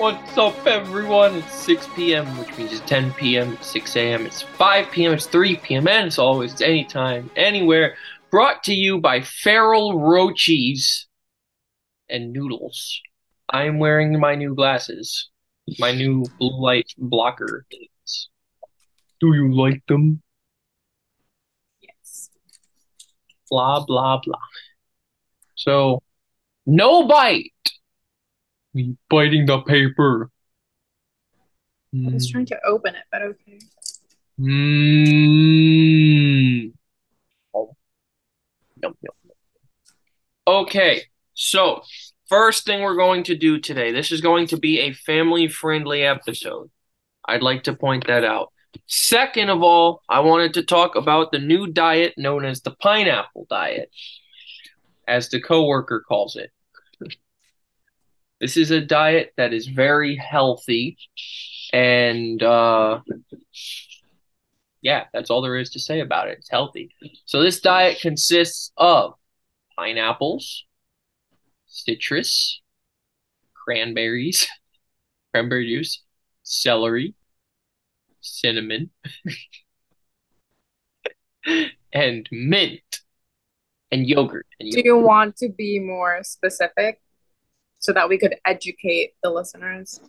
What's up, everyone? It's 6 p.m., which means it's 10 p.m., it's 6 a.m., it's 5 p.m., it's 3 p.m., and it's always anytime, anywhere. Brought to you by Feral Roachies and Noodles. I'm wearing my new glasses, my new blue light blocker. things. Do you like them? Yes. Blah, blah, blah. So, no bite. Me biting the paper. I was trying to open it, but okay. Oh. Yum, yum, yum. Okay, so first thing we're going to do today, this is going to be a family friendly episode. I'd like to point that out. Second of all, I wanted to talk about the new diet known as the pineapple diet, as the coworker calls it. This is a diet that is very healthy and uh yeah, that's all there is to say about it. It's healthy. So this diet consists of pineapples, citrus, cranberries, cranberry juice, celery, cinnamon, and mint, and yogurt. And Do you want to be more specific so that we could educate the listeners?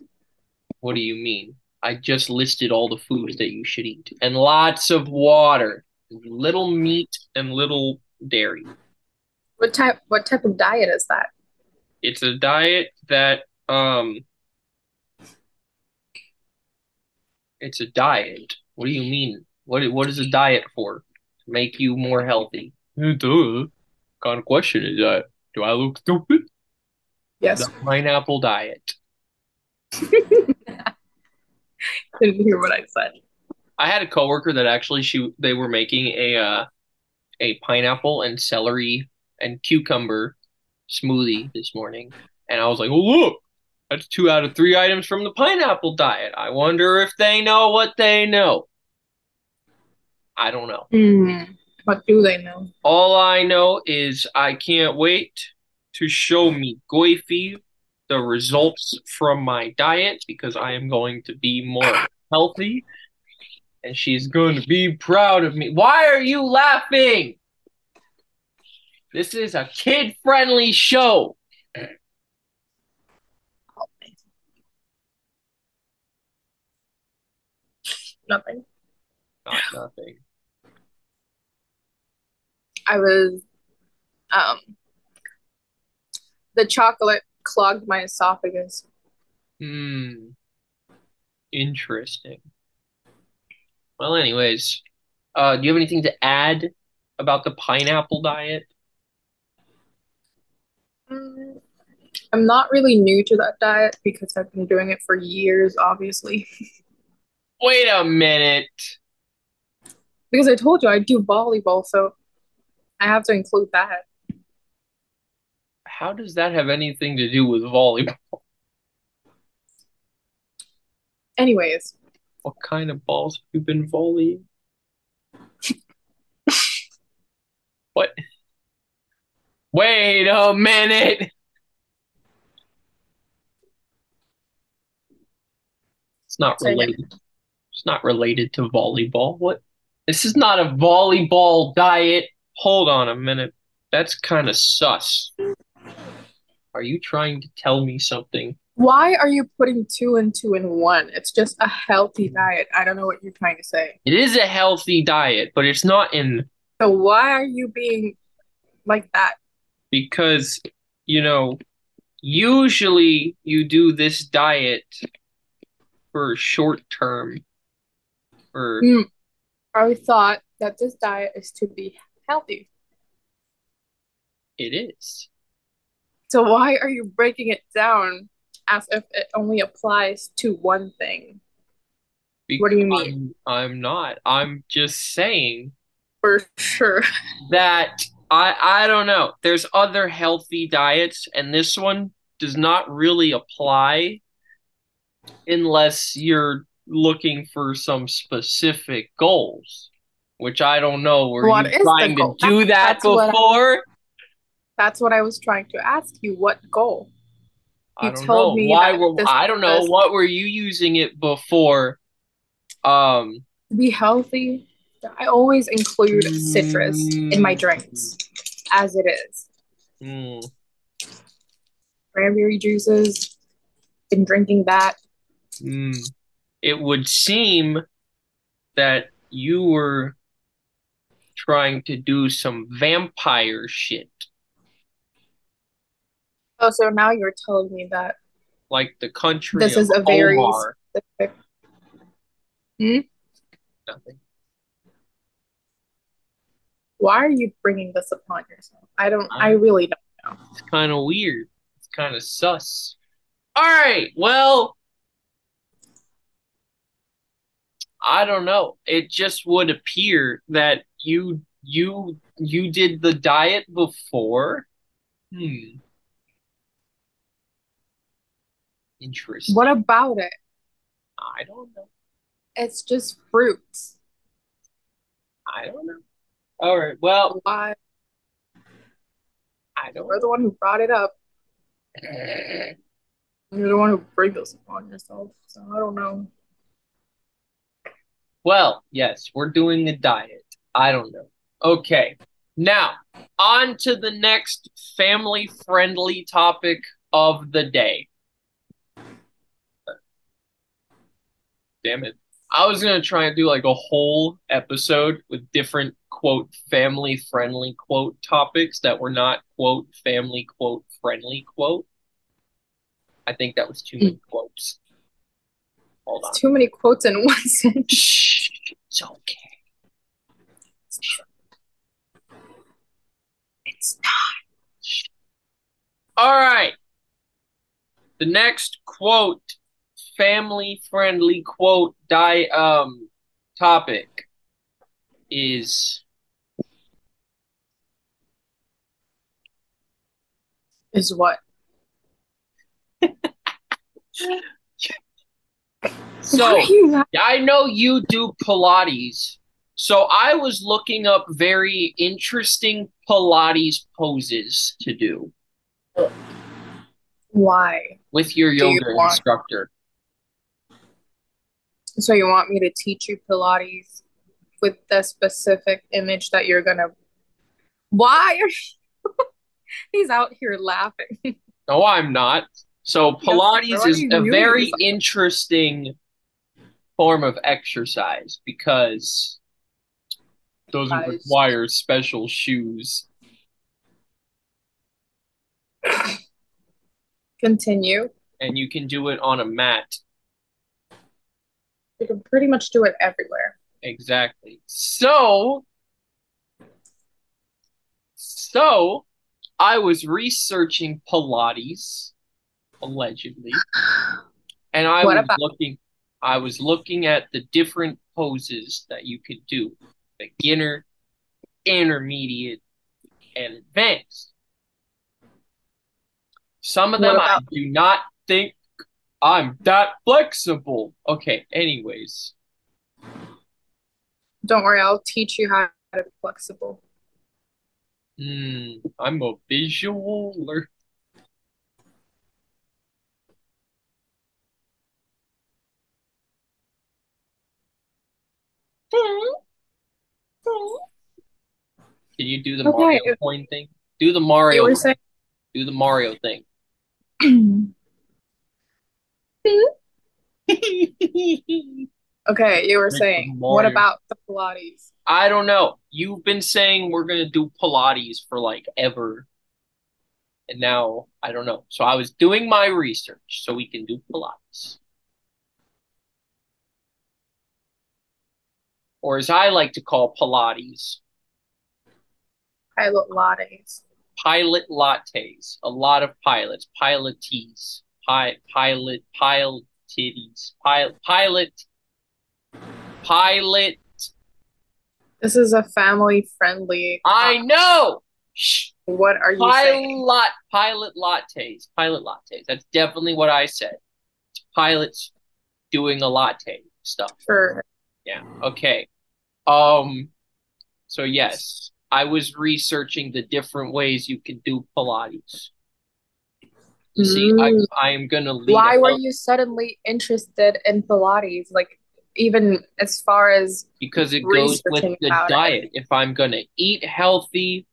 What do you mean? I just listed all the foods that you should eat, and lots of water, little meat, and little dairy. What type what type of diet is that? It's a diet that um it's a diet. What do you mean? What what is a diet for? To make you more healthy. Duh. Kind of question is that? Do I look stupid? Yes. The pineapple diet. Didn't hear what I said. I had a coworker that actually she they were making a uh a pineapple and celery and cucumber smoothie this morning, and I was like, "Oh look, that's two out of three items from the pineapple diet. I wonder if they know what they know." I don't know. Hmm. What do they know? All I know is I can't wait to show me Goify the results from my diet because I am going to be more healthy and she's going to be proud of me. Why are you laughing? This is a kid friendly show. Nothing. Not nothing. I was um the chocolate clogged my esophagus. Hmm. Interesting. Well, anyways, uh, do you have anything to add about the pineapple diet? Mm, I'm not really new to that diet because I've been doing it for years, obviously. Wait a minute. Because I told you I do volleyball, so I have to include that. How does that have anything to do with volleyball? Anyways, What kind of balls have you been volleying? What? Wait a minute. It's not related. It's not related to volleyball. What? This is not a volleyball diet. Hold on a minute. That's kind of sus. Are you trying to tell me something? why are you putting two and two in one? It's just a healthy diet. I don't know what you're trying to say. It is a healthy diet, but it's not in So why are you being like that? because, you know, usually you do this diet for short term or Hmm. I thought that this diet is to be healthy. it is. So why are you breaking it down as if it only applies to one thing? What do you mean? I'm, I'm not. I'm just saying For sure. that I I don't know. There's other healthy diets, and this one does not really apply unless you're looking for some specific goals, which I don't know. Were What you trying to do That- that that's before? That's what I was trying to ask you. What goal? I You don't told know me why. Were, this I don't know what were you using it before. Um, To be healthy, I always include citrus in my drinks, as it is. mm, Cranberry juices. Been drinking that. mm. it would seem that you were trying to do some vampire shit, Oh, so now you're telling me that like the country This of is a very Omar. specific. Nothing. Why are you bringing this upon yourself? I don't. I really don't. Know. It's kind of weird. It's kind of sus. All right. Well, I don't know. It just would appear that you you you did the diet before. Hmm. Interesting. What about it? I don't know. It's just fruits. I don't know. All right. Well, Why? I don't You're the one who brought it up. You're the one who brings this upon yourself. So I don't know. Well, yes, we're doing a diet. I don't know. Okay. Now, on to the next family friendly topic of the day. Damn it. I was going to try and do like a whole episode with different quote family friendly quote topics that were not quote family quote friendly quote. I think that was too many hmm. quotes. Hold on. Too many quotes in one sentence. Shh, it's okay. It's not. All right. The next quote, family friendly quote die um topic is Is what? so Why are you not- I know you do Pilates. So I was looking up very interesting Pilates poses to do Why? with your Do you yoga want- instructor. So you want me to teach you Pilates with the specific image that you're gonna? Why are you... he's out here laughing? No, I'm not. So Pilates is a very interesting form of exercise because doesn't require special shoes. Continue. And you can do it on a mat. You can pretty much do it everywhere. Exactly. So, so I was researching Pilates, allegedly, and I What was about- looking. I was looking at the different poses that you could do: beginner, intermediate, and advanced. Some of them I do not think I'm that flexible. Okay, anyways. Don't worry, I'll teach you how to be flexible. Hmm, I'm a visual learner. Can you do the Okay. Mario coin thing? Do the Mario. saying. Do the Mario thing. okay, you were saying. What about the Pilates? I don't know. You've been saying we're gonna do Pilates for like ever. And now I don't know. So I was doing my research so we can do Pilates. Or as I like to call Pilates, Pilot lattes. pilot lattes. A lot of pilots, pilotees, pi pilot, pilot titties, pilot, pilot, pilot. This is a family friendly. I know. Shh. What are you saying? Pilot, pilot lattes, pilot lattes. That's definitely what I said. It's pilots doing a latte stuff. Sure. Yeah. Okay. Um. So yes, I was researching the different ways you can do Pilates. See, I Mm. I am gonna lead Why were you suddenly interested in Pilates? Like, even as far as because it goes with the about it. diet. If I'm gonna eat healthy,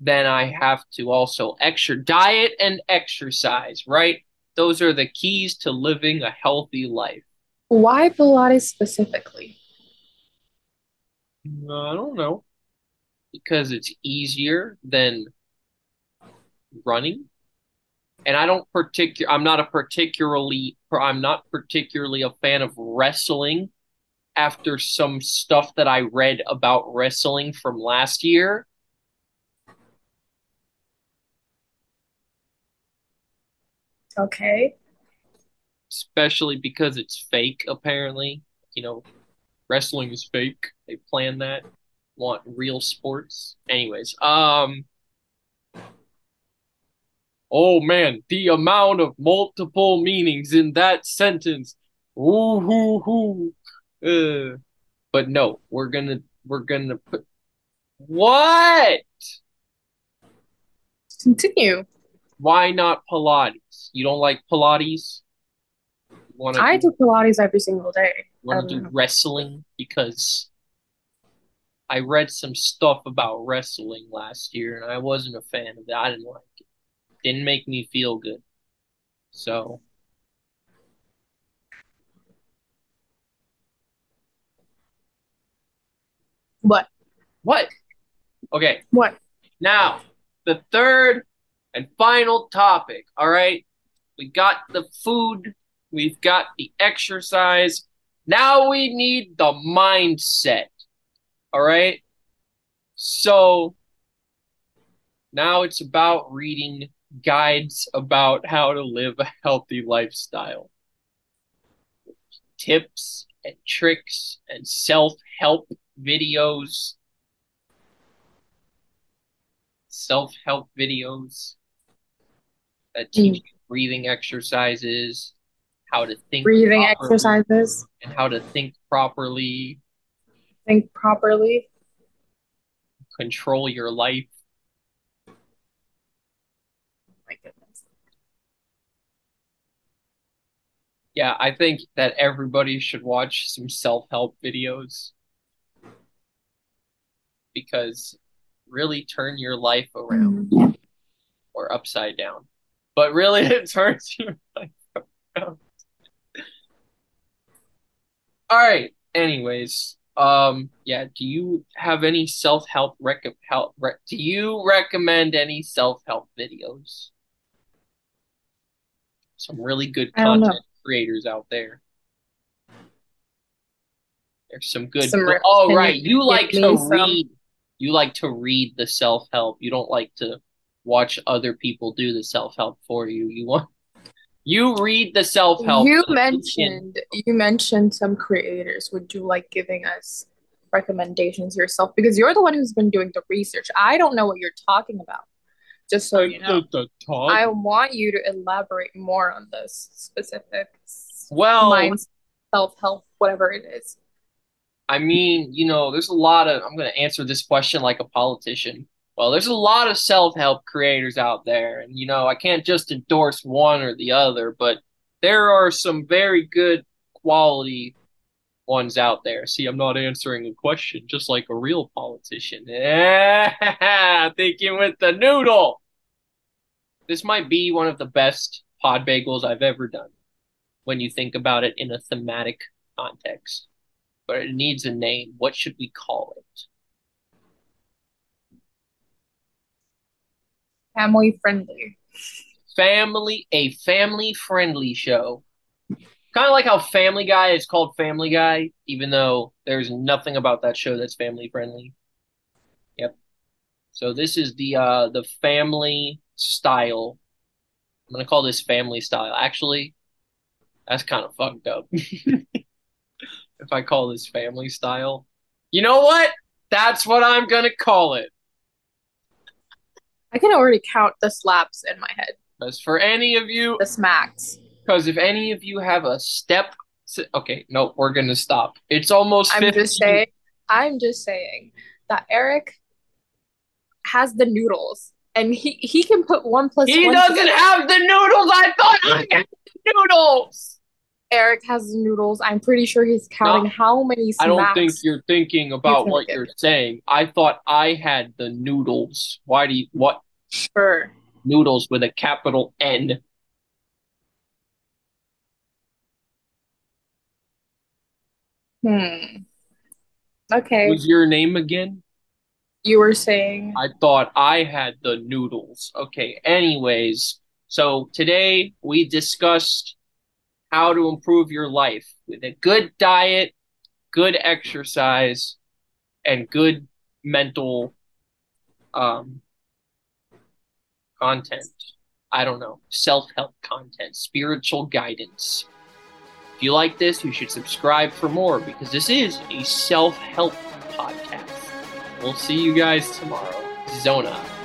then I have to also extra diet and exercise, right? Those are the keys to living a healthy life. why Pilates specifically? I don't know. Because it's easier than running. And I don't particular I'm not a particularly I'm not particularly a fan of wrestling after some stuff that I read about wrestling from last year. Okay. especially because it's fake, apparently. You know, wrestling is fake. They plan that. Want real sports. Anyways, um Oh man, the amount of multiple meanings in that sentence. Ooh hoo hoo. Uh, but no, we're gonna we're gonna put what? Continue. Why not Pilates? You don't like Pilates? Wanna I do Pilates every single day. want to do wrestling because I read some stuff about wrestling last year and I wasn't a fan of it. I didn't like it. Didn't make me feel good. So, What? what? Okay, What? now the third and final topic. All right, we got the food, we've got the exercise. Now we need the mindset. All right, so now it's about reading guides about how to live a healthy lifestyle. Tips and tricks and self-help videos. Self-help videos that teach mm. you breathing exercises, how to think Breathing exercises. and how to think properly, Think properly. control your life. Yeah, I think that everybody should watch some self-help videos because really turn your life around Mhm. or upside down. But really it turns your life around. All right. Anyways, um yeah, do you have any self-help rec help rec do you recommend any self-help videos? Some really good I don't know. content creators out there. There's some good. Some re- oh, right. you like to some- read. You like to read the self-help. You don't like to watch other people do the self-help for you. You want you read the self-help. You mentioned you mentioned some creators. Would you like giving us recommendations yourself? Because you're the one who's been doing the research. I don't know what you're talking about. Just so you know. The- the top. I want you to elaborate more on this specific Well, mind self-help, whatever it is. I mean, you know, there's a lot of, I'm going to answer this question like a politician. Well, there's a lot of self-help creators out there, and you know, I can't just endorse one or the other, but there are some very good quality ones out there. See, I'm not answering a question just like a real politician. Yeah, thinking with the noodle. This might be one of the best pod bagels I've ever done when you think about it in a thematic context but it needs a name. What should we call it? Family friendly. Family, a family friendly show. Kind of like how Family Guy is called Family Guy, even though there's nothing about that show that's family friendly. Yep. So this is the uh the family style. I'm gonna call this family style. Actually, that's kind of fucked up. if I call this family style. You know what? That's what I'm gonna call it. I can already count the slaps in my head. As for any of you, The smacks. Because if any of you have a step, okay, no, we're gonna stop. It's almost I'm 50. just saying I'm just saying that Eric has the noodles and he he can put one plus He one. doesn't together. have the noodles. I thought I had the noodles. Eric has the noodles. I'm pretty sure he's counting how many I don't think you're thinking about what you're saying. I thought I had the noodles. Why do you what Sure. noodles with a capital N? Hmm. Okay. Was your name again? You were saying I thought I had the noodles. Okay, anyways, so today we discussed how to improve your life with a good diet, good exercise, and good mental um content. I don't know, self-help content, spiritual guidance. If you like this, you should subscribe for more because this is a self-help podcast. We'll see you guys tomorrow. Zona.